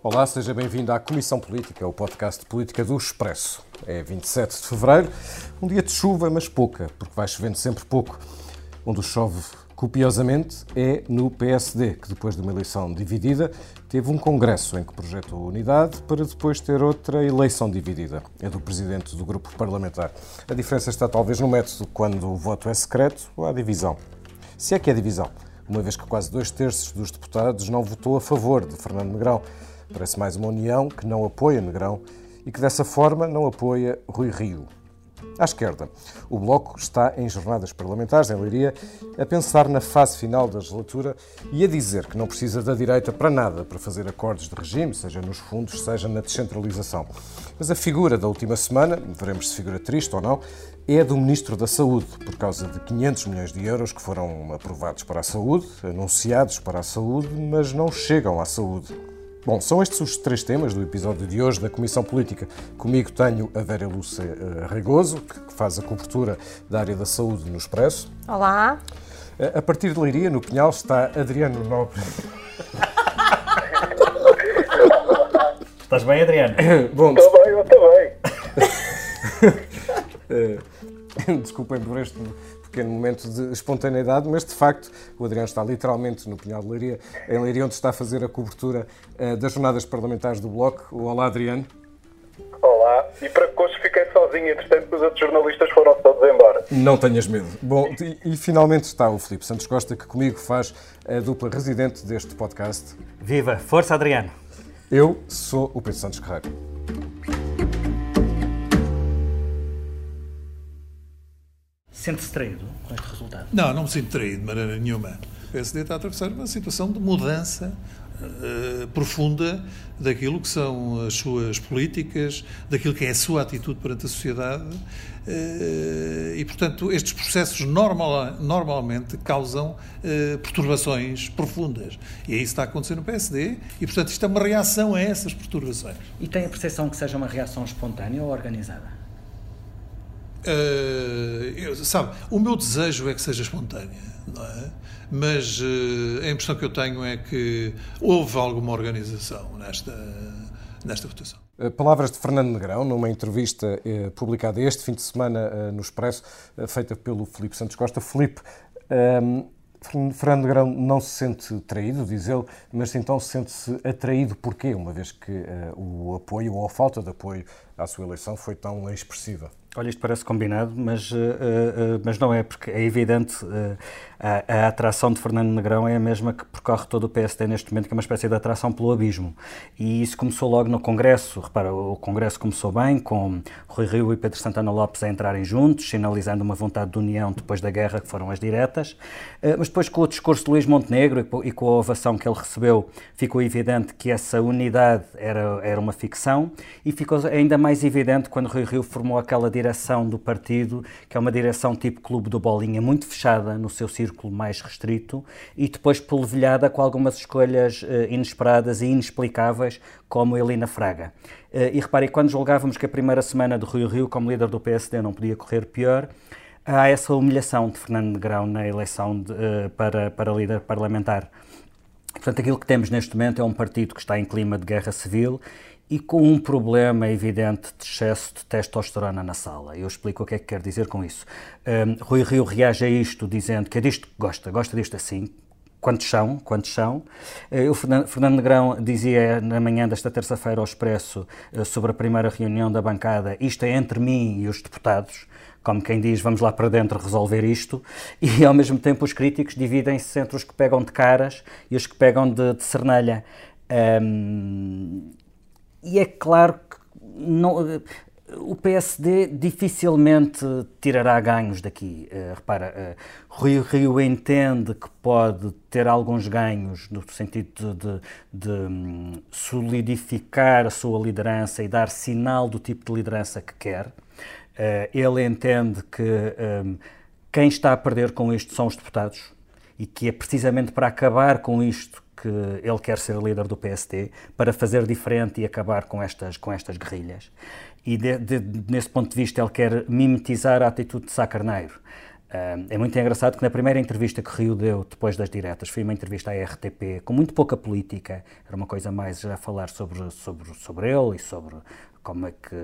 Olá, seja bem-vindo à Comissão Política, o podcast de política do Expresso. É 27 de fevereiro, um dia de chuva, mas pouca, porque vai chovendo sempre pouco. Onde chove copiosamente é no PSD, que depois de uma eleição dividida, teve um congresso em que projetou unidade para depois ter outra eleição dividida. É do presidente do grupo parlamentar. A diferença está talvez no método, quando o voto é secreto ou há divisão. Se é que é divisão, uma vez que quase dois terços dos deputados não votou a favor de Fernando Negrão. Parece mais uma união que não apoia Negrão e que dessa forma não apoia Rui Rio. À esquerda, o Bloco está em jornadas parlamentares em Leiria a pensar na fase final da legislatura e a dizer que não precisa da direita para nada para fazer acordos de regime, seja nos fundos, seja na descentralização. Mas a figura da última semana, veremos se figura triste ou não, é do Ministro da Saúde, por causa de 500 milhões de euros que foram aprovados para a saúde, anunciados para a saúde, mas não chegam à saúde. Bom, são estes os três temas do episódio de hoje da Comissão Política. Comigo tenho a Vera Lúcia uh, Regoso, que faz a cobertura da área da saúde no Expresso. Olá. Uh, a partir de Leiria, no Pinhal, está Adriano Nobre. Estás bem, Adriano? Bom, Estou bem, eu também. uh, desculpem por este pequeno momento de espontaneidade, mas de facto o Adriano está literalmente no Pinhal de Leiria, em Leiria, onde está a fazer a cobertura uh, das jornadas parlamentares do Bloco. Olá, Adriano. Olá. E para que hoje fiquei sozinho, entretanto, os outros jornalistas foram todos embora. Não tenhas medo. Bom, e, e finalmente está o Filipe Santos Costa, que comigo faz a dupla residente deste podcast. Viva! Força, Adriano! Eu sou o Pedro Santos Carreiro. Sente-se traído com este resultado? Não, não me sinto traído de maneira nenhuma. O PSD está a atravessar uma situação de mudança uh, profunda daquilo que são as suas políticas, daquilo que é a sua atitude perante a sociedade. Uh, e, portanto, estes processos normal, normalmente causam uh, perturbações profundas. E é isso que está a acontecer no PSD. E, portanto, isto é uma reação a essas perturbações. E tem a percepção que seja uma reação espontânea ou organizada? Uh, eu, sabe, o meu desejo é que seja espontânea, não é? Mas uh, a impressão que eu tenho é que houve alguma organização nesta, nesta votação. Palavras de Fernando Negrão, numa entrevista eh, publicada este fim de semana eh, no Expresso, eh, feita pelo Filipe Santos Costa. Filipe, Fernando Negrão não se sente traído, diz ele, mas então sente-se atraído porquê, uma vez que o apoio ou a falta de apoio à sua eleição foi tão expressiva? Olha, isto parece combinado, mas, uh, uh, mas não é, porque é evidente uh, a, a, atração de Fernando Negrão é a mesma que percorre todo o PSD neste momento, que é uma espécie de atração pelo abismo. E isso começou logo no Congresso. Repara, o Congresso começou bem, com Rui Rio e Pedro Santana Lopes a entrarem juntos, sinalizando uma vontade de união depois da guerra, que foram as diretas. mas depois, com o discurso de Luís Montenegro e com a ovação que ele recebeu, ficou evidente que essa unidade era, era uma ficção e ficou ainda mais evidente quando Rui Rio formou aquela direção do partido, que é uma direção tipo clube do Bolinha, muito fechada no seu círculo mais restrito e depois polvilhada com algumas escolhas uh, inesperadas e inexplicáveis, como Helena Fraga. Uh, e reparem, quando julgávamos que a primeira semana de Rui Rio como líder do PSD não podia correr pior, há essa humilhação de Fernando Negrão na eleição de, uh, para, para líder parlamentar. Portanto, aquilo que temos neste momento é um partido que está em clima de guerra civil e com um problema evidente de excesso de testosterona na sala. Eu explico o que é que quero dizer com isso. Um, Rui Rio reage a isto dizendo que é disto que gosta, gosta disto assim, quantos são, quantos são. O Fernando Negrão dizia na manhã desta terça-feira ao Expresso sobre a primeira reunião da bancada, isto é entre mim e os deputados, como quem diz, vamos lá para dentro resolver isto, e ao mesmo tempo os críticos dividem-se entre os que pegam de caras e os que pegam de, de cernelha. Um, e é claro que não, o PSD dificilmente tirará ganhos daqui. Uh, repara, uh, Rio entende que pode ter alguns ganhos no sentido de, de, de um, solidificar a sua liderança e dar sinal do tipo de liderança que quer. Uh, ele entende que um, quem está a perder com isto são os deputados e que é precisamente para acabar com isto que ele quer ser líder do PST para fazer diferente e acabar com estas, com estas guerrilhas. E de, de, nesse ponto de vista ele quer mimetizar a atitude de Sá Carneiro. é muito engraçado que na primeira entrevista que Rio deu depois das diretas, foi uma entrevista à RTP com muito pouca política, era uma coisa mais a falar sobre, sobre, sobre ele e sobre como é que,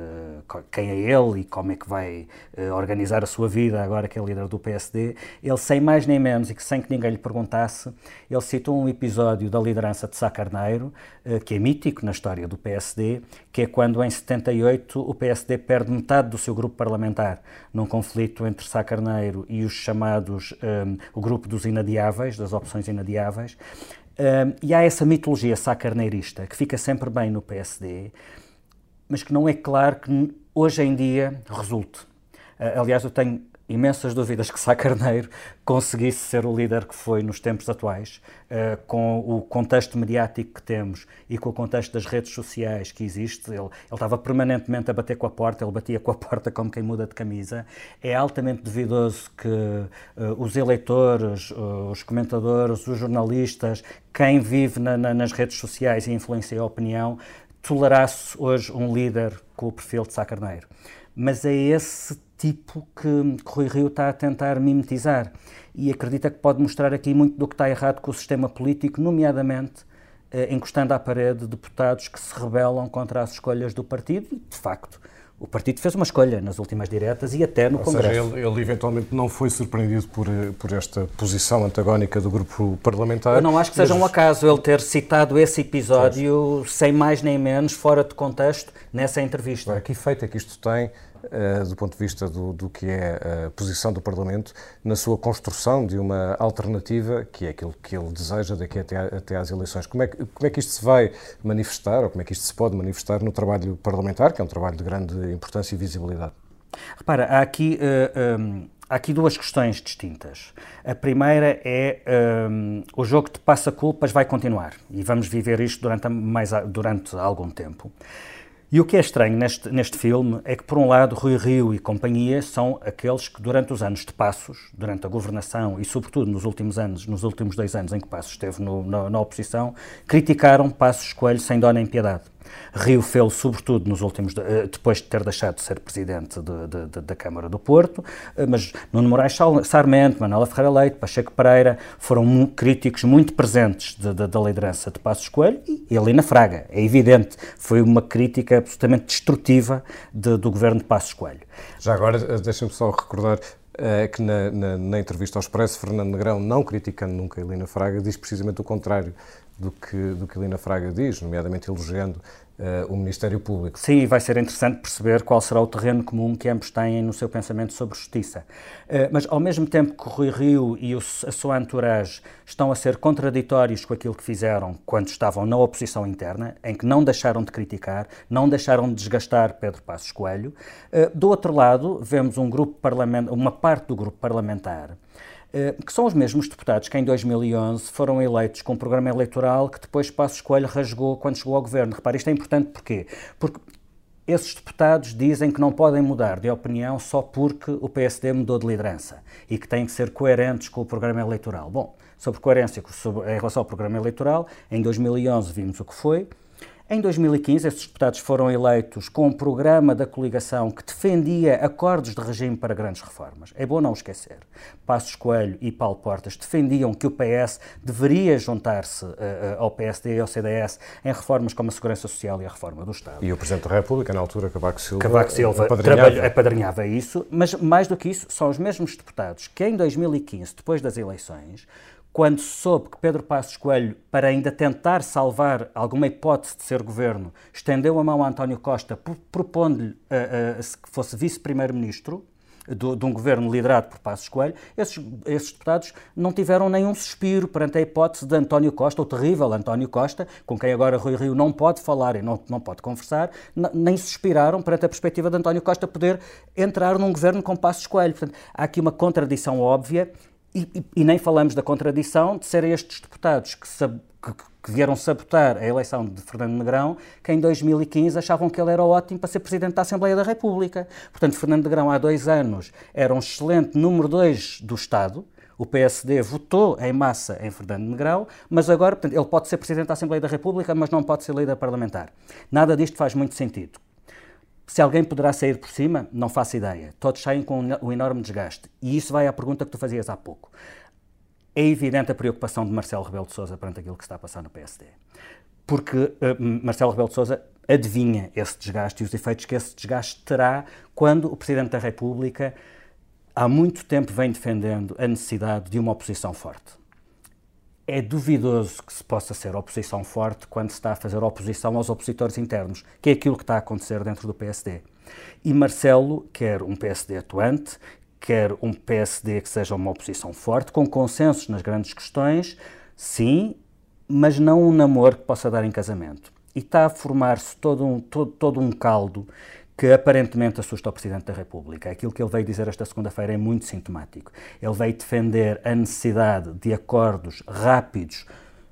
quem é ele e como é que vai uh, organizar a sua vida agora que é líder do PSD, ele sem mais nem menos e que sem que ninguém lhe perguntasse, ele citou um episódio da liderança de Sá Carneiro, uh, que é mítico na história do PSD, que é quando em 78 o PSD perde metade do seu grupo parlamentar num conflito entre Sá Carneiro e os chamados, um, eh, o grupo dos inadiáveis, das opções inadiáveis, um, e há essa mitologia sacarneirista que fica sempre bem no PSD, mas que não é claro que hoje em dia resulte. Uh, aliás, eu tenho imensas dúvidas que Sá Carneiro conseguisse ser o líder que foi nos tempos atuais, uh, com o contexto mediático que temos e com o contexto das redes sociais que existe. Ele, ele estava permanentemente a bater com a porta, ele batia com a porta como quem muda de camisa. É altamente duvidoso que uh, os eleitores, uh, os comentadores, os jornalistas, quem vive na, na, nas redes sociais e influencia a opinião, tolerasse hoje um líder com o perfil de Sá Carneiro. Mas é esse tipo que, Rui Rio está a tentar mimetizar e acredita que pode mostrar aqui muito do que está errado com o sistema político, nomeadamente eh, encostando à parede deputados que se rebelam contra as escolhas do partido e, de facto, o partido fez uma escolha nas últimas diretas e até no Ou Congresso. Seja, ele, ele, eventualmente não foi surpreendido por, eh, por esta posição antagónica do grupo parlamentar. Eu não acho que seja um acaso ele ter citado esse episódio pois. sem mais nem menos, fora de contexto, nessa entrevista. que efeito é que isto tem do ponto de vista do, do, que é a posição do Parlamento na sua construção de uma alternativa, que é aquilo que ele deseja daqui até, até às eleições. Como é, que, como é que isto se vai manifestar, ou como é que isto se pode manifestar no trabalho parlamentar, que é um trabalho de grande importância e visibilidade? Repara, há aqui. Uh, eh, um ehm, há aqui duas questões distintas. A primeira é um, ehm, o jogo de passa-culpas vai continuar e vamos viver isto durante, mais, durante algum tempo. E o que é estranho neste, neste filme é que, por um lado, Rui Rio e companhia são aqueles que, durante os anos de Passos, durante a governação e, sobretudo, nos últimos anos, nos últimos dois anos em que Passos esteve no, na, na oposição, criticaram Passos Coelho sem dó nem piedade. Rio fê-lo, sobretudo, nos últimos, eh, depois de ter deixado de ser presidente de, de, de, da Câmara do Porto, eh, mas Nuno Moraes Sarmento, Manuela Ferreira Leite, Pacheco Pereira foram críticos muito presentes da liderança de Passos Coelho e Helena Fraga, é evidente, foi uma crítica absolutamente destrutiva do governo de Passos Coelho. Já agora, eh, deixem-me só recordar é que na, na, na, entrevista ao Expresso, Fernando Negrão, não criticando nunca a Helena Fraga, diz precisamente o contrário do que, do que Helena Fraga diz, nomeadamente elogiando uh, o Ministério Público. Sim, vai ser interessante perceber qual será o terreno comum que ambos têm no seu pensamento sobre justiça. Uh, mas, ao mesmo tempo que o Rui Rio e o, a sua entourage estão a ser contraditórios com aquilo que fizeram quando estavam na oposição interna, em que não deixaram de criticar, não deixaram de desgastar Pedro Passos Coelho, uh, do outro lado, vemos um grupo uma parte do grupo parlamentar que são os mesmos deputados que em 2011 foram eleitos com um programa eleitoral que depois Passos Coelho rasgou quando chegou ao governo. Repare, isto é importante porquê? Porque esses deputados dizem que não podem mudar de opinião só porque o PSD mudou de liderança e que têm que ser coerentes com o programa eleitoral. Bom, sobre coerência em relação ao programa eleitoral, em 2011 vimos o que foi, em 2015, esses deputados foram eleitos com um programa da coligação que defendia acordos de regime para grandes reformas. É bom não esquecer. Passos Coelho e Paulo Portas defendiam que o PS deveria juntar-se uh, ao PSD e ao CDS em reformas como a Segurança Social e a reforma do Estado. E o Presidente da República, na altura, Cavaco Silva, Cavaco Silva apadrinhava. apadrinhava isso, mas mais do que isso, são os mesmos deputados que em 2015, depois das eleições, quando soube que Pedro Passos Coelho, para ainda tentar salvar alguma hipótese de ser governo, estendeu a mão a António Costa, propondo-lhe uh, uh, que fosse vice-primeiro-ministro, de um governo liderado por Passos Coelho, esses, esses, deputados não tiveram nenhum suspiro perante a hipótese de António Costa, o terrível António Costa, com quem agora Rui Rio não pode falar e não, não pode conversar, nem suspiraram perante a perspectiva de António Costa poder entrar num governo com Passos Coelho. Portanto, há aqui uma contradição óbvia e, e, e, nem falamos da contradição de serem estes deputados que, sab, que, que, vieram sabotar a eleição de Fernando Negrão, que em 2015 achavam que ele era ótimo para ser Presidente da Assembleia da República. Portanto, Fernando Negrão, há dois anos, era um excelente número dois do Estado, o PSD votou em massa em Fernando Negrão, mas agora, portanto, ele pode ser Presidente da Assembleia da República, mas não pode ser líder parlamentar. Nada disto faz muito sentido. Se alguém poderá sair por cima, não faço ideia. Todos saem com um enorme desgaste. E isso vai à pergunta que tu fazias há pouco. É evidente a preocupação de Marcelo Rebelo de Sousa perante aquilo que está a passar no PSD. Porque uh, Marcelo Rebelo de Sousa adivinha esse desgaste e os efeitos que esse desgaste terá quando o Presidente da República há muito tempo vem defendendo a necessidade de uma oposição forte. É duvidoso que se possa ser oposição forte quando se está a fazer oposição aos opositores internos, que é aquilo que está a acontecer dentro do PSD. E Marcelo quer um PSD atuante, quer um PSD que seja uma oposição forte, com consensos nas grandes questões, sim, mas não um namoro que possa dar em casamento. E está a formar-se todo um, todo, todo um caldo que aparentemente assusta o Presidente da República. Aquilo que ele veio dizer esta segunda-feira é muito sintomático. Ele veio defender a necessidade de acordos rápidos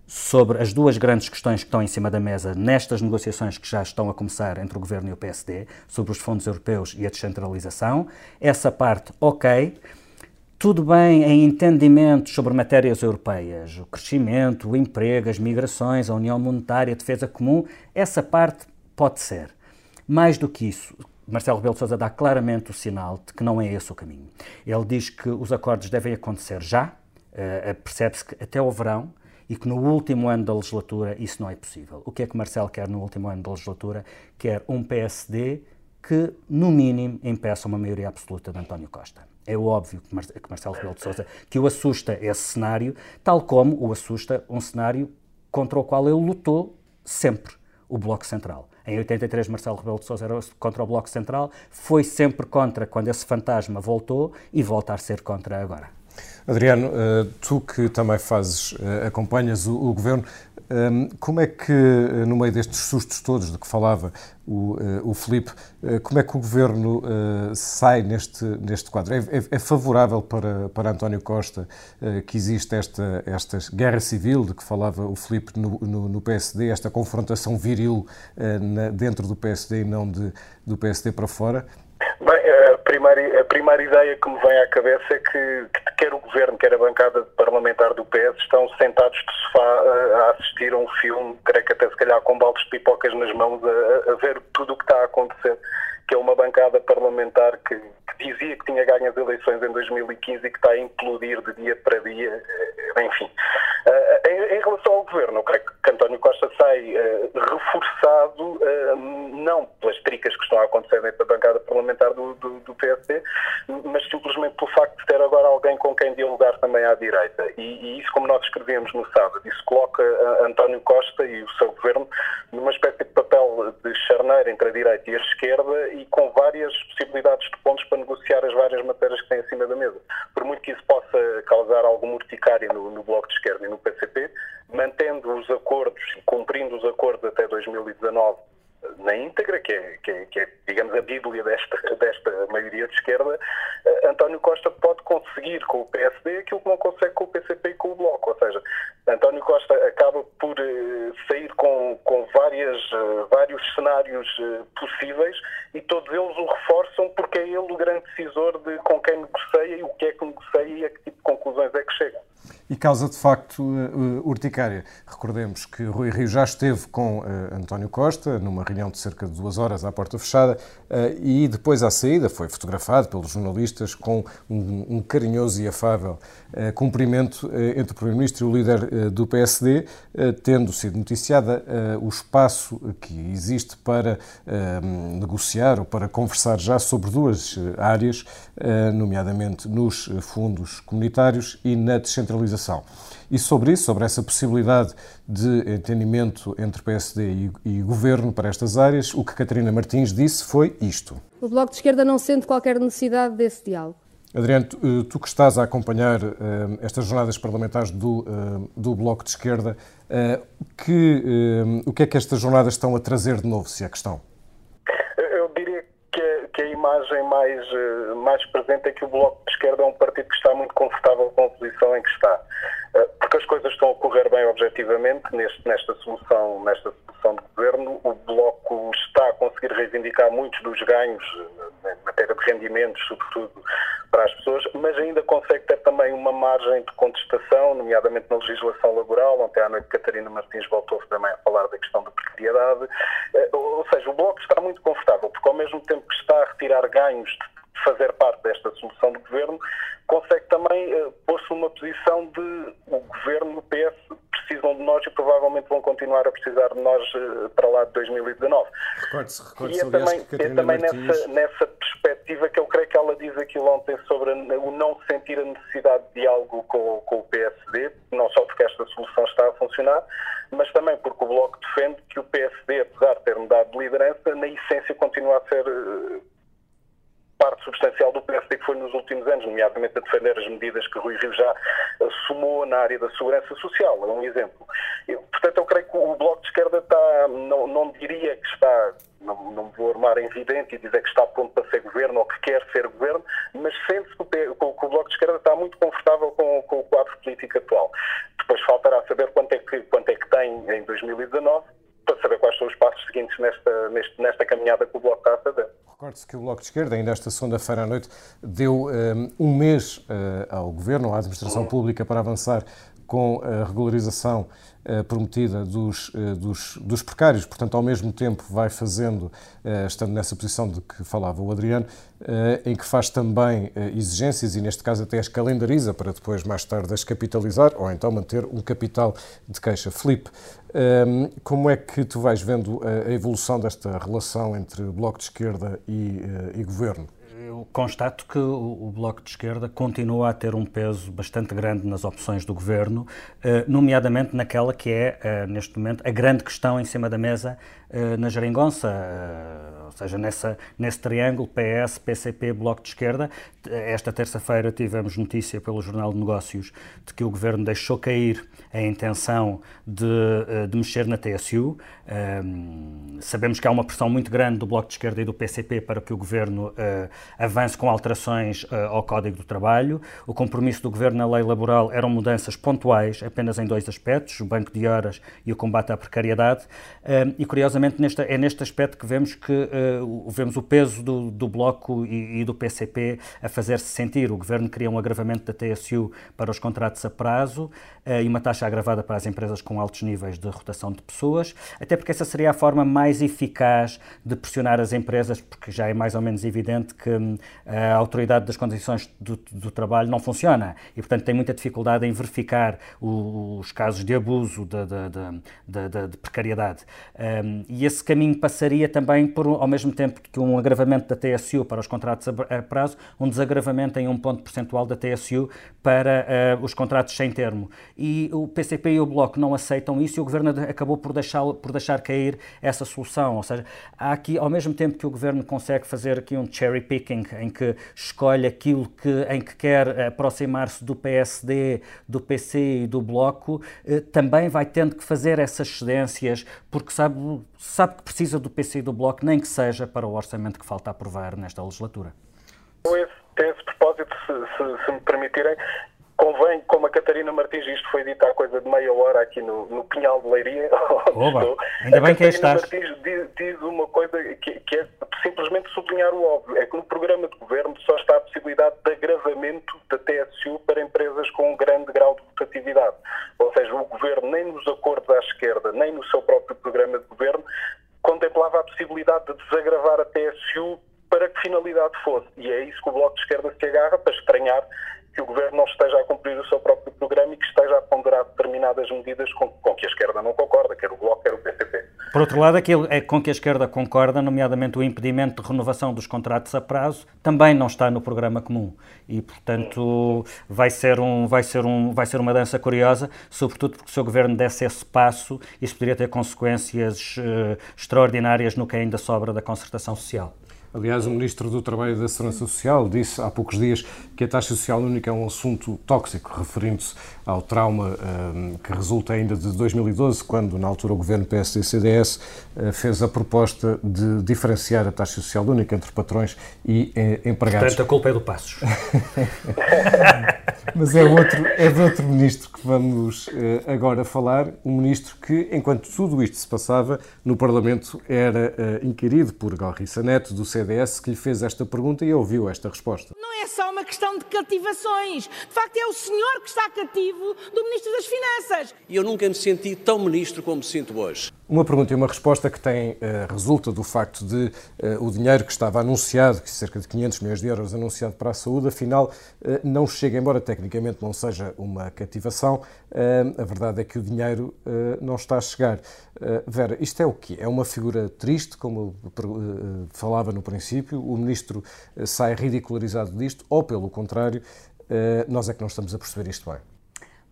sobre as duas grandes questões que estão em cima da mesa nestas negociações que já estão a começar entre o Governo e o PSD, sobre os fundos europeus e a descentralização. Essa parte, ok. Tudo bem em entendimentos sobre matérias europeias, o crescimento, o emprego, as migrações, a união monetária, a defesa comum, essa parte pode ser. Mais do que isso, Marcelo Rebelo de Sousa dá claramente o sinal de que não é esse o caminho. Ele diz que os acordos devem acontecer já, uh, percebe-se que até o verão, e que no último ano da legislatura isso não é possível. O que é que Marcelo quer no último ano da legislatura? Quer um PSD que, no mínimo, impeça uma maioria absoluta de António Costa. É óbvio que, Mar que Marcelo Rebelo de Sousa que o assusta esse cenário, tal como o assusta um cenário contra o qual ele lutou sempre, o Bloco Central. Em 83, Marcelo Rebelo de Sousa era contra o Bloco Central, foi sempre contra quando esse fantasma voltou e volta a ser contra agora. Adriano, eh, tu que também fazes, eh, acompanhas o, o governo, como é que, eh, no meio destes sustos todos de que falava o, o Felipe, como é que o governo sai neste, neste quadro? É, é, é favorável para, para António Costa que existe esta, esta guerra civil de que falava o Felipe no, no, no PSD, esta confrontação viril dentro do PSD e não de, do PSD para fora? Bem, a primeira, a primeira ideia que me vem à cabeça é que, que quer governo, quer a bancada parlamentar do PS estão sentados de sofá a, a assistir a um filme, creio que até se calhar com baldes de pipocas nas mãos, a, a ver tudo o que está a acontecer, que é uma bancada parlamentar que, dizia que tinha ganho as eleições em 2015 e que está a implodir de dia para dia, eh, enfim. Uh, em, em, relação ao governo, eu creio que António Costa sai reforçado, não pelas tricas que estão a acontecer dentro da bancada parlamentar do, do, do PSD, mas simplesmente pelo facto de ter agora alguém com quem dialogar também à direita. E, e isso, como nós escrevíamos no sábado, isso coloca António Costa e o seu governo numa espécie de papel de charneira entre a direita e a esquerda e com várias possibilidades de pontos para negociar as várias matérias que têm acima da mesa. Por muito que isso possa causar alguma urticária no, no Bloco de Esquerda e no PCP, mantendo os acordos cumprindo os acordos até 2019 na íntegra, que é, que é, que é, digamos, a bíblia desta, desta maioria de esquerda, uh, António Costa pode conseguir com o PSD aquilo que não consegue com o PCP e com o Bloco. Ou seja, António Costa acaba por uh, sair com, com várias, uh, vários cenários possíveis e todos eles o reforçam porque é ele o grande decisor de com quem negocia e o que é que negocia e a que tipo de conclusões é que chega e causa de facto uh, urticária. Recordemos que Rui Rio já esteve com uh, António Costa numa reunião de cerca de duas horas à porta fechada e depois à saída foi fotografado pelos jornalistas com um carinhoso e afável cumprimento entre o Primeiro-Ministro e o líder do PSD, tendo sido noticiada o espaço que existe para negociar ou para conversar já sobre duas áreas, nomeadamente nos fundos comunitários e na descentralização e sobre isso, sobre essa possibilidade de entendimento entre PSD e, e Governo para estas áreas, o que Catarina Martins disse foi isto. O Bloco de Esquerda não sente qualquer necessidade desse diálogo. Adriano, tu, eh, que estás a acompanhar uh, estas jornadas parlamentares do, uh, do Bloco de Esquerda, uh, que, o que é que estas jornadas estão a trazer de novo, se é questão diria que, que a imagem mais, mais presente é que o Bloco de Esquerda é um partido que está muito confortável com a posição em que está. Eh, porque as coisas estão a correr bem objetivamente neste, nesta, solução, nesta solução de governo. O Bloco está a conseguir reivindicar muitos dos ganhos eh, em matéria de rendimentos, sobretudo para as pessoas, mas ainda consegue ter também uma margem de contestação, nomeadamente na legislação laboral. Ontem à noite Catarina Martins voltou também a falar da questão da precariedade. Eh, ou seja, o Bloco está muito confortável, porque ao mesmo tempo que está a retirar ganhos de fazer parte desta solução do governo, consegue também uh, pôr-se numa posição de o governo o PS precisam de nós e provavelmente vão continuar a precisar de nós uh, para lá de 2019. Recorde-se, recorde-se, e é também, é também Martins... nessa, nessa perspectiva que eu creio que ela diz aquilo ontem sobre o não sentir a necessidade de diálogo com, com o PSD, não só porque esta solução está a funcionar, mas também porque o Bloco defende que o PSD, apesar de ter mudado de liderança, na essência continua a ser uh, parte substancial do PSD que foi nos últimos anos, nomeadamente a defender as medidas que Rui Rio já assumou na área da segurança social, é um exemplo. Eu, portanto, eu creio que o Bloco de Esquerda está, não, não diria que está, não, não vou armar em evidente e dizer que está pronto para ser governo ou que quer ser governo, mas sente-se que, que, o Bloco de Esquerda está muito confortável com, com o quadro político atual. Depois faltará saber quanto é que, quanto é que tem em 2019 para saber quais são os passos seguintes nesta, nesta caminhada que o Bloco está a fazer. Recorde-se que o Bloco de Esquerda, ainda esta segunda-feira à noite, deu um, eh, um mês uh, ao Governo, à Administração Pública, para avançar com a regularização prometida dos, uh, dos, dos, precários. Portanto, ao mesmo tempo, vai fazendo, uh, estando nessa posição de que falava o Adriano, em que faz também exigências e, neste caso, até as calendariza para depois, mais tarde, as capitalizar ou então manter um capital de queixa. Felipe, como é que tu vais vendo a evolução desta relação entre Bloco de Esquerda e, e Governo? Constato que o, Bloco de Esquerda continua a ter um peso bastante grande nas opções do governo, eh, nomeadamente naquela que é, eh, neste momento, a grande questão em cima da mesa na geringonça, ou seja, nessa, nesse triângulo PS, PCP, Bloco de Esquerda. Esta terça-feira tivemos notícia pelo Jornal de Negócios de que o governo deixou cair a intenção de, de mexer na TSU. sabemos que há uma pressão muito grande do Bloco de Esquerda e do PCP para que o governo avance com alterações uh, ao Código do Trabalho. O compromisso do Governo na lei laboral eram mudanças pontuais, apenas em dois aspectos, o banco de horas e o combate à precariedade. Uh, e, curiosamente, nesta, é neste aspecto que vemos que uh, vemos o peso do, do Bloco e, e, do PCP a fazer-se sentir. O Governo queria um agravamento da TSU para os contratos a prazo e uma taxa agravada para as empresas com altos níveis de rotação de pessoas, até porque essa seria a forma mais eficaz de pressionar as empresas, porque já é mais ou menos evidente que a autoridade das condições do, do, trabalho não funciona e, portanto, tem muita dificuldade em verificar os casos de abuso, de, de, de, de precariedade. Um, e esse caminho passaria também por, ao mesmo tempo que um agravamento da TSU para os contratos a, prazo, um desagravamento em um ponto percentual da TSU para uh, os contratos sem termo. E o PCP e o Bloco não aceitam isso e o Governo acabou por deixar, por deixar cair essa solução. Ou seja, há aqui, ao mesmo tempo que o Governo consegue fazer aqui um cherry picking em que escolhe aquilo que, em que quer aproximar-se do PSD, do PC e do Bloco, eh, também vai tendo que fazer essas cedências, porque sabe, sabe que precisa do PC e do Bloco, nem que seja para o orçamento que falta aprovar nesta legislatura. Tem esse propósito, se, se, se me permitirem, convém, como a Catarina Martins, isto foi dito há coisa de meia hora aqui no, no Pinhal de Leiria, Oba, estou, ainda bem que aí estás. Martins diz, diz uma coisa que, que, é simplesmente sublinhar o óbvio, é que no programa de governo só está a possibilidade de agravamento da TSU para empresas com um grande grau de rotatividade. Ou seja, o governo nem nos acordos à esquerda, nem no seu próprio programa de governo, contemplava possibilidade de desagravar a TSU para que finalidade fosse. E é isso que o Bloco de Esquerda se agarra para estranhar que o Governo não esteja a cumprir o seu próprio programa e que esteja a ponderar determinadas medidas com, com que a esquerda não concorda, quer o Bloco. Por outro lado, aquilo é com que a esquerda concorda, nomeadamente o impedimento de renovação dos contratos a prazo, também não está no programa comum. E, portanto, vai ser, um, vai ser, um, vai ser uma dança curiosa, sobretudo porque se o Governo desse esse passo, isso poderia ter consequências uh, extraordinárias no que ainda sobra da concertação social. Aliás, o Ministro do Trabalho e da Segurança Social disse há poucos dias que a taxa social única é um assunto tóxico, referindo-se ao trauma um, que resulta ainda de 2012, quando, na altura, o governo PSD-CDS uh, fez a proposta de diferenciar a taxa social única entre patrões e eh, empregados. Portanto, a culpa é do Passos. Mas é, outro, é de outro ministro que vamos uh, agora falar, um ministro que, enquanto tudo isto se passava, no Parlamento era uh, inquirido por Galriça Neto, do CDS, CDS que lhe fez esta pergunta e ouviu esta resposta. Não é só uma questão de cativações. De facto, é o senhor que está cativo do Ministro das Finanças. E eu nunca me senti tão ministro como me sinto hoje. Uma pergunta e uma resposta que tem, uh, resulta do facto de uh, o dinheiro que estava anunciado, que cerca de 500 milhões de euros anunciado para a saúde, afinal uh, não chega, embora tecnicamente não seja uma cativação, a verdade é que o dinheiro não está a chegar. Vera, isto é o quê? É uma figura triste, como falava no princípio, o ministro sai ridicularizado disto, ou pelo contrário, nós é que não estamos a perceber isto bem?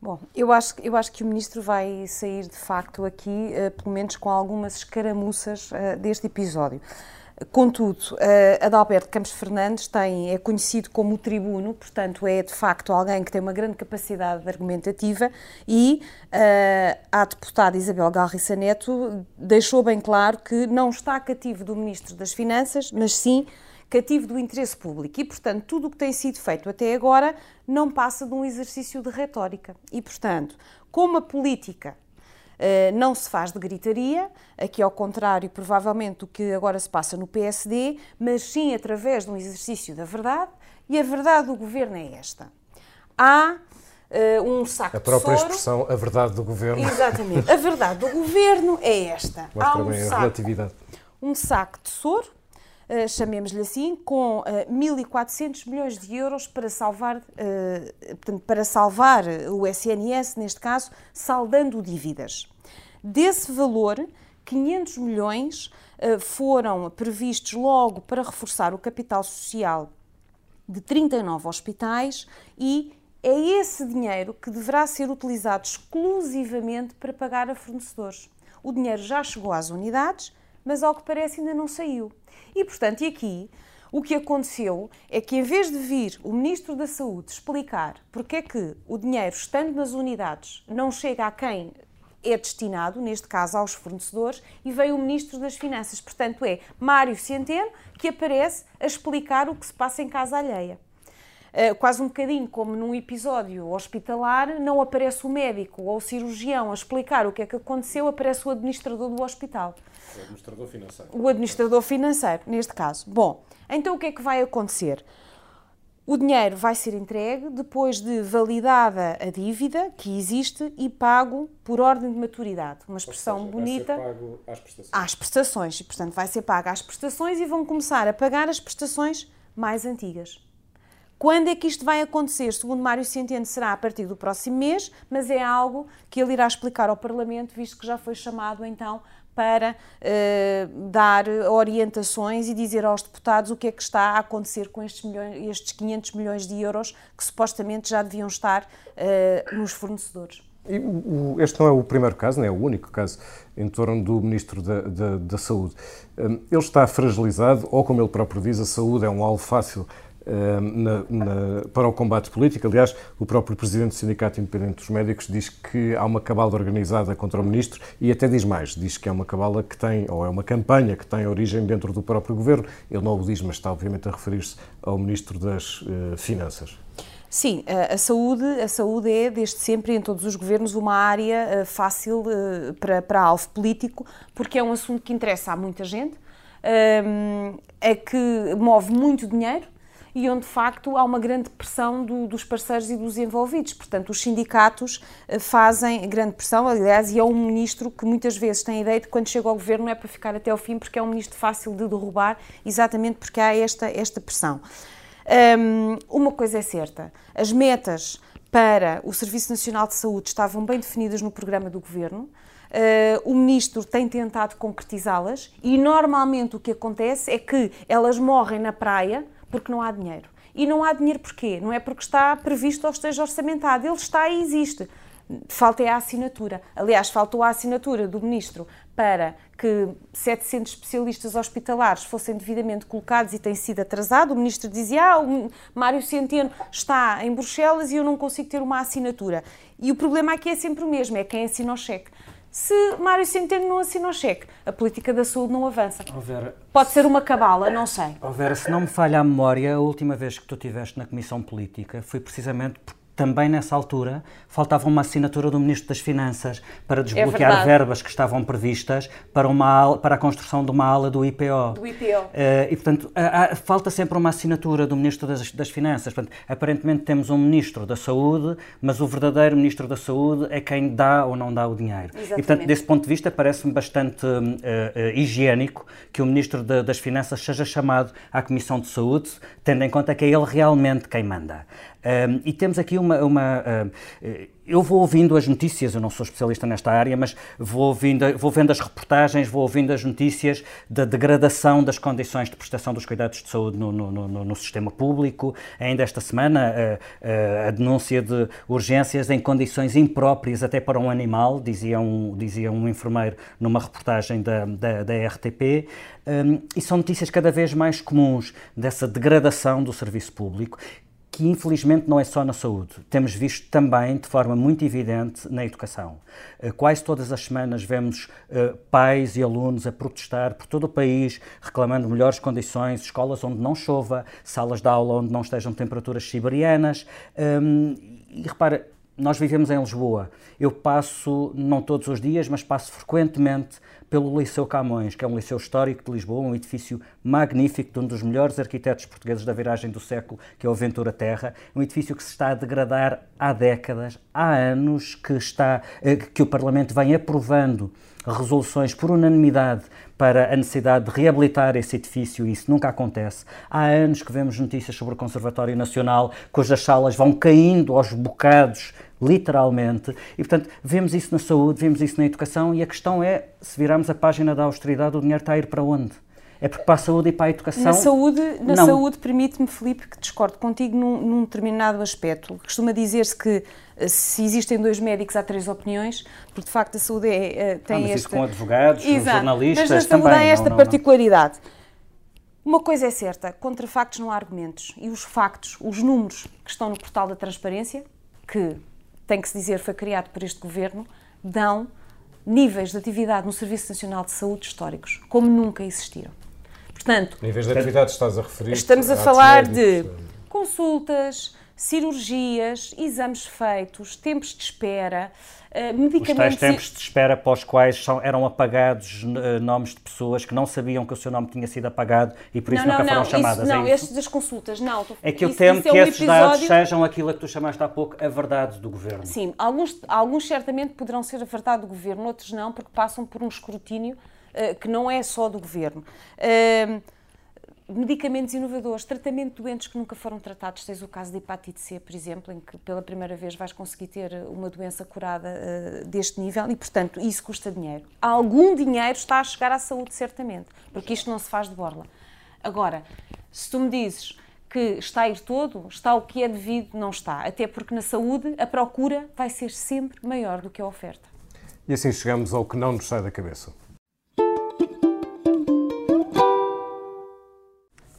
Bom, eu acho, eu acho que o Ministro vai sair de facto aqui, uh, pelo menos com algumas escaramuças uh, deste episódio. Contudo, uh, Adalberto Campos Fernandes tem, é conhecido como o tribuno, portanto, é de facto alguém que tem uma grande capacidade argumentativa e uh, a deputada Isabel Galriça Neto deixou bem claro que não está cativo do Ministro das Finanças, mas sim cativo do interesse público. E, portanto, tudo o que tem sido feito até agora não passa de um exercício de retórica. E, portanto, como a política uh, não se faz de gritaria, aqui ao contrário, provavelmente, do que agora se passa no PSD, mas sim através de um exercício da verdade, e a verdade do governo é esta. Há uh, um saco A própria de soro. expressão, a verdade do governo. Exatamente. A verdade do governo é esta. Mostra Há um bem a saco, relatividade. um saco de soro chamemos-lhe assim, com uh, 1.400 milhões de euros para salvar, uh, portanto, para salvar o SNS, neste caso, saldando dívidas. Desse valor, 500 milhões foram previstos logo para reforçar o capital social de 39 hospitais e é esse dinheiro que deverá ser utilizado exclusivamente para pagar a fornecedores. O dinheiro já chegou às unidades, mas ao que parece ainda não saiu. E, portanto, e aqui o que aconteceu é que, em vez de vir o Ministro da Saúde explicar porque é que o dinheiro, estando nas unidades, não chega a quem é destinado, neste caso aos fornecedores, e veio o Ministro das Finanças. Portanto, é Mário Centeno que aparece a explicar o que se passa em casa alheia. Uh, quase um bocadinho como num episódio hospitalar, não aparece o médico ou o cirurgião a explicar o que é que aconteceu, aparece o administrador do hospital. O administrador financeiro. O administrador financeiro, neste caso. Bom, então o que é que vai acontecer? O dinheiro vai ser entregue depois de validada a dívida que existe e pago por ordem de maturidade. Uma expressão seja, bonita. Vai ser pago às prestações. Às prestações. E, portanto, vai ser pago às prestações e vão começar a pagar as prestações mais antigas. Quando é que isto vai acontecer? Segundo Mário Centeno, será a partir do próximo mês, mas é algo que ele irá explicar ao Parlamento, visto que já foi chamado então para uh, dar orientações e dizer aos deputados o que é que está a acontecer com estes, milhões, estes 500 milhões de euros que supostamente já deviam estar uh, nos fornecedores. Este não é o primeiro caso, não é o único caso em torno do Ministro da, da, da Saúde. Ele está fragilizado, ou como ele próprio diz, a saúde é um alvo fácil na, na, para o combate político. Aliás, o próprio presidente do Sindicato Independente dos Médicos diz que há uma cabala organizada contra o ministro e até diz mais, diz que é uma cabala que tem, ou é uma campanha que tem origem dentro do próprio governo. Ele não o diz, mas está obviamente a referir-se ao ministro das uh, Finanças. Sim, a, saúde, a saúde é, desde sempre, em todos os governos, uma área uh, fácil para, para alvo político, porque é um assunto que interessa a muita gente, é que move muito dinheiro, e onde de facto há uma grande pressão do, dos parceiros e dos envolvidos. Portanto, os sindicatos eh, fazem grande pressão, aliás, e é um ministro que muitas vezes tem a ideia de que quando chega ao governo é para ficar até ao fim, porque é um ministro fácil de derrubar, exatamente porque há esta, esta pressão. Um, uma coisa é certa: as metas para o Serviço Nacional de Saúde estavam bem definidas no programa do governo. Uh, o ministro tem tentado concretizá-las e normalmente o que acontece é que elas morrem na praia porque não há dinheiro. E não há dinheiro porquê? Não é porque está previsto ou esteja orçamentado. Ele está e existe. Falta é a assinatura. Aliás, faltou a assinatura do Ministro para que 700 especialistas hospitalares fossem devidamente colocados e tem sido atrasado. O Ministro dizia, ah, o Mário Centeno está em Bruxelas e eu não consigo ter uma assinatura. E o problema aqui é sempre o mesmo, é quem assina o cheque. Se Mário Centeno não assina o cheque, a política da saúde não avança. Oh, Vera, Pode ser uma cabala, não sei. Oh, Vera, se não me falha a memória, a última vez que tu estiveste na Comissão Política foi precisamente porque também nessa altura faltava uma assinatura do Ministro das Finanças para desbloquear é verbas que estavam previstas para, uma, para a construção de uma ala do IPO. Do IPO. Uh, e, portanto, há, falta sempre uma assinatura do Ministro das, das Finanças. Portanto, aparentemente temos um Ministro da Saúde, mas o verdadeiro Ministro da Saúde é quem dá ou não dá o dinheiro. Exatamente. E, portanto, desse ponto de vista, parece-me bastante uh, uh, higiênico que o Ministro de, das Finanças seja chamado à Comissão de Saúde, tendo em conta que é ele realmente quem manda. Um, e temos aqui uma. uma uh, eu vou ouvindo as notícias, eu não sou especialista nesta área, mas vou, ouvindo, vou vendo as reportagens, vou ouvindo as notícias da degradação das condições de prestação dos cuidados de saúde no, no, no, no sistema público. Ainda esta semana, a, a, denúncia de urgências em condições impróprias até para um animal, dizia um, dizia um enfermeiro numa reportagem da, da, da RTP. Um, e são notícias cada vez mais comuns dessa degradação do serviço público que infelizmente não é só na saúde. Temos visto também de forma muito evidente na educação. Eh, quase todas as semanas vemos uh, pais e alunos a protestar por todo o país, reclamando melhores condições, escolas onde não chova, salas de aula onde não estejam temperaturas siberianas. Um, e repara, nós vivemos em Lisboa. Eu passo, não todos os dias, mas passo frequentemente pelo Liceu Camões, que é um liceu histórico de Lisboa, um edifício magnífico de um dos melhores arquitetos portugueses da viragem do século, que é o Ventura Terra, um edifício que se está a degradar há décadas, há anos que está eh, que o Parlamento vem aprovando resoluções por unanimidade para a necessidade de reabilitar esse edifício e isso nunca acontece. Há anos que vemos notícias sobre o Conservatório Nacional, cujas salas vão caindo aos bocados literalmente. E, portanto, vemos isso na saúde, vemos isso na educação e a questão é, se virarmos a página da austeridade, o dinheiro está a ir para onde? É porque para a saúde e para a educação. Na saúde, na não. saúde permite-me, Felipe, que discordo contigo num, num determinado aspecto. Costuma dizer-se que eh, se existem dois médicos, há três opiniões, porque de facto a saúde é, é, tem ah, mas esta. Isso com advogados, Exato. jornalistas. Mas na saúde também. há esta não, particularidade. Não, não. Uma coisa é certa, contra factos não há argumentos. E os factos, os números que estão no portal da transparência, que tem que se dizer foi criado por este governo, dão níveis de atividade no Serviço Nacional de Saúde históricos, como nunca existiram. Portanto, níveis de atividade estás a referir? Estamos a falar de consultas, cirurgias, exames feitos, tempos de espera, uh, medicamentos... Os tais tempos de espera para os quais são, eram apagados uh, nomes de pessoas que não sabiam que o seu nome tinha sido apagado e por isso não, nunca não, foram não, chamadas. Isso, não, é estes das consultas, não. É que eu temo que é um esses episódio... dados sejam aquilo que tu chamaste há pouco, a verdade do Governo. Sim, alguns, alguns certamente poderão ser a verdade do Governo, outros não, porque passam por um escrutínio uh, que não é só do Governo. Uh, medicamentos inovadores, tratamento de doentes que nunca foram tratados. Tens o caso da hepatite C, por exemplo, em que pela primeira vez vais conseguir ter uma doença curada uh, deste nível e, portanto, isso custa dinheiro. Algum dinheiro está a chegar à saúde, certamente, porque isto não se faz de borla. Agora, se tu me dizes que está a ir todo, está o que é devido, não está. Até porque na saúde a procura vai ser sempre maior do que a oferta. E assim chegamos ao que não nos sai da cabeça.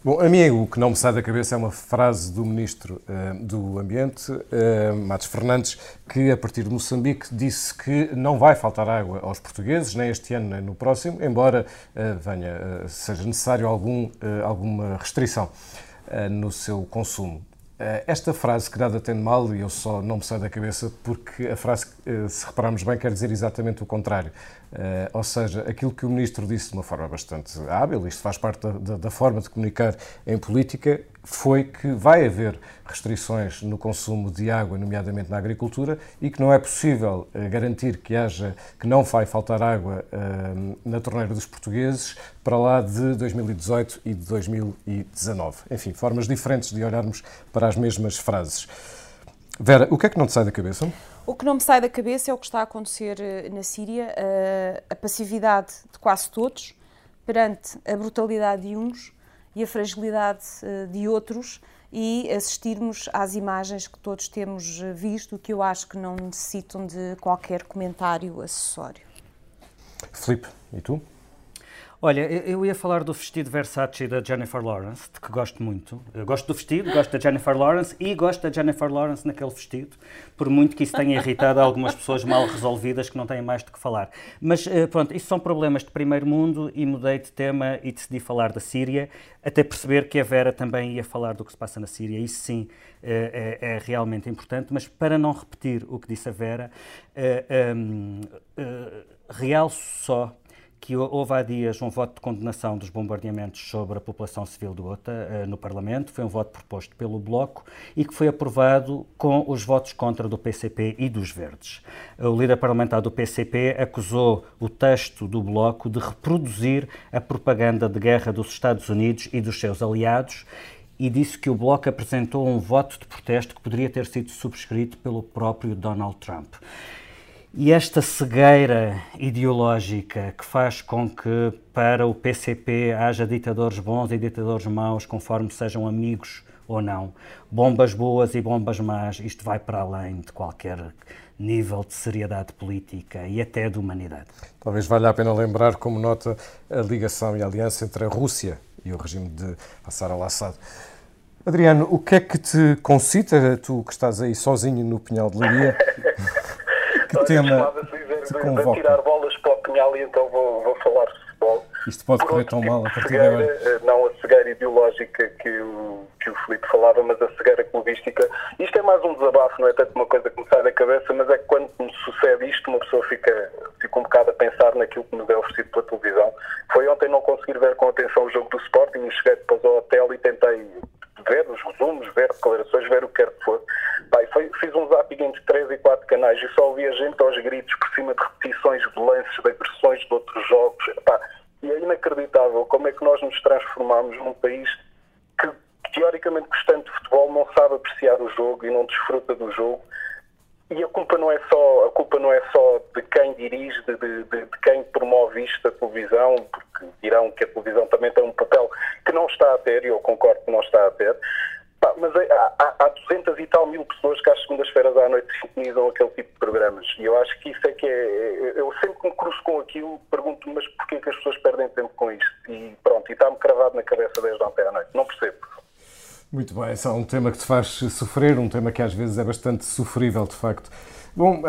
Bom, a mim o que não me sai da cabeça é uma frase do Ministro uh, do Ambiente, uh, Matos Fernandes, que a partir de Moçambique disse que não vai faltar água aos portugueses, nem este ano nem no próximo, embora uh, venha, seja necessário algum, alguma restrição no seu consumo. Esta frase que nada tem de mal, e eu só não me sai da cabeça porque a frase, se repararmos bem, quer dizer exatamente o contrário. Uh, ou seja, aquilo que o Ministro disse de uma forma bastante hábil, isto faz parte da, forma de comunicar em política, foi que vai haver restrições no consumo de água, nomeadamente na agricultura, e que não é possível uh, garantir que haja, que não vai faltar água uh, na torneira dos portugueses para lá de 2018 e de 2019. Enfim, formas diferentes de olharmos para as mesmas frases. Vera, o que é que não te sai da cabeça? O que não me sai da cabeça é o que está a acontecer eh, na Síria, a passividade de quase todos perante a brutalidade de uns e a fragilidade eh, de outros e assistirmos às imagens que todos temos eh, visto, que eu acho que não necessitam de qualquer comentário acessório. Filipe, e tu? Olha, eu ia falar do vestido Versace da Jennifer Lawrence, de que gosto muito. Eu gosto do vestido, gosto da Jennifer Lawrence e gosto da Jennifer Lawrence naquele vestido, por muito que isso tenha irritado algumas pessoas mal resolvidas que não têm mais de que falar. Mas eh, pronto, isso são problemas de primeiro mundo e mudei de tema e decidi falar da Síria, até perceber que a Vera também ia falar do que se passa na Síria. Isso sim é, é, é realmente importante, mas para não repetir o que disse a Vera, é, realço só que houve há dias um voto de condenação dos bombardeamentos sobre a população civil de Ota uh, no Parlamento. Foi um voto proposto pelo Bloco e que foi aprovado com os votos contra do PCP e dos Verdes. O líder parlamentar do PCP acusou o texto do Bloco de reproduzir a propaganda de guerra dos Estados Unidos e dos seus aliados e disse que o Bloco apresentou um voto de protesto que poderia ter sido subscrito pelo próprio Donald Trump. E esta cegueira ideológica que faz com que para o PCP haja ditadores bons e ditadores maus, conforme sejam amigos ou não, bombas boas e bombas más, isto vai para além de qualquer nível de seriedade política e até de humanidade. Talvez valha a pena lembrar como nota a ligação e a aliança entre a Rússia e o regime de Bashar al-Assad. Adriano, o que é que te concita, tu que estás aí sozinho no Pinhal de Liria? que tema te convoca? tirar bolas para o Pinhal e então vou, vou falar de futebol. Isto pode correr tão mal a partir de agora. Eh, não a cegueira ideológica que o, que o Filipe falava, mas a cegueira clubística. Isto é mais um desabafo, não é tanto uma coisa que me sai da cabeça, mas é que quando me sucede isto, uma pessoa fica, fica um bocado a pensar naquilo que nos é oferecido pela televisão. Foi ontem não conseguir ver com atenção o jogo do Sporting e cheguei depois ao hotel e tentei ver os resumos, ver declarações, ver o que quer que fosse. Pai, fiz um zapping entre 3 e 4 canais e só ouvia gente aos gritos por cima de repetições de lances, de agressões de outros jogos. Pá, e é inacreditável como é que nós nos transformamos num país que, teoricamente, gostando de futebol, não sabe apreciar o jogo e não desfruta do jogo. E a culpa não é só, a culpa não é só de quem dirige, de, de, de quem promove isto, a televisão, porque dirão que a televisão também tem um papel que não está a ter, e eu concordo que não está a ter, mas é, há, há 200 e tal mil pessoas que às segundas-feiras à noite sintonizam aquele tipo de programas. E eu acho que isso é que é. é eu sempre que me cruzo com aquilo, pergunto-me, mas porquê que as pessoas perdem tempo com isto? E pronto, e está-me cravado na cabeça desde ontem à noite. Não percebo. Muito bem, é um tema que te faz sofrer, um tema que às vezes é bastante sofrível, de facto. Bom,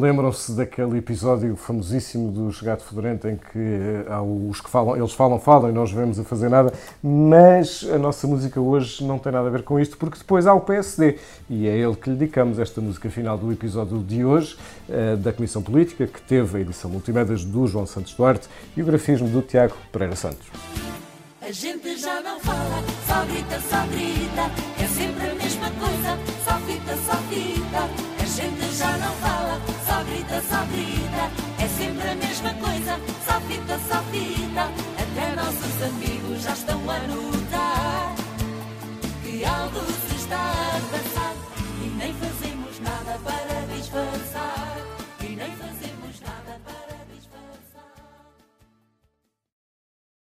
lembram-se daquele episódio famosíssimo do Gato Fedorento em que uh, há os que falam, eles falam, falam e nós vemos a fazer nada, mas a nossa música hoje não tem nada a ver com isto, porque depois há o PSD e é ele que lhe dedicamos esta música final do episódio de hoje uh, da Comissão Política, que teve a edição multimédias do João Santos Duarte e o grafismo do Tiago Pereira Santos. A gente já não fala, só grita, só grita. É sempre a mesma coisa, só grita, só grita. A gente já não fala, só grita, só grita. É sempre a mesma coisa, só grita, só grita. Até nossos amigos já estão a notar que algo se está a passar.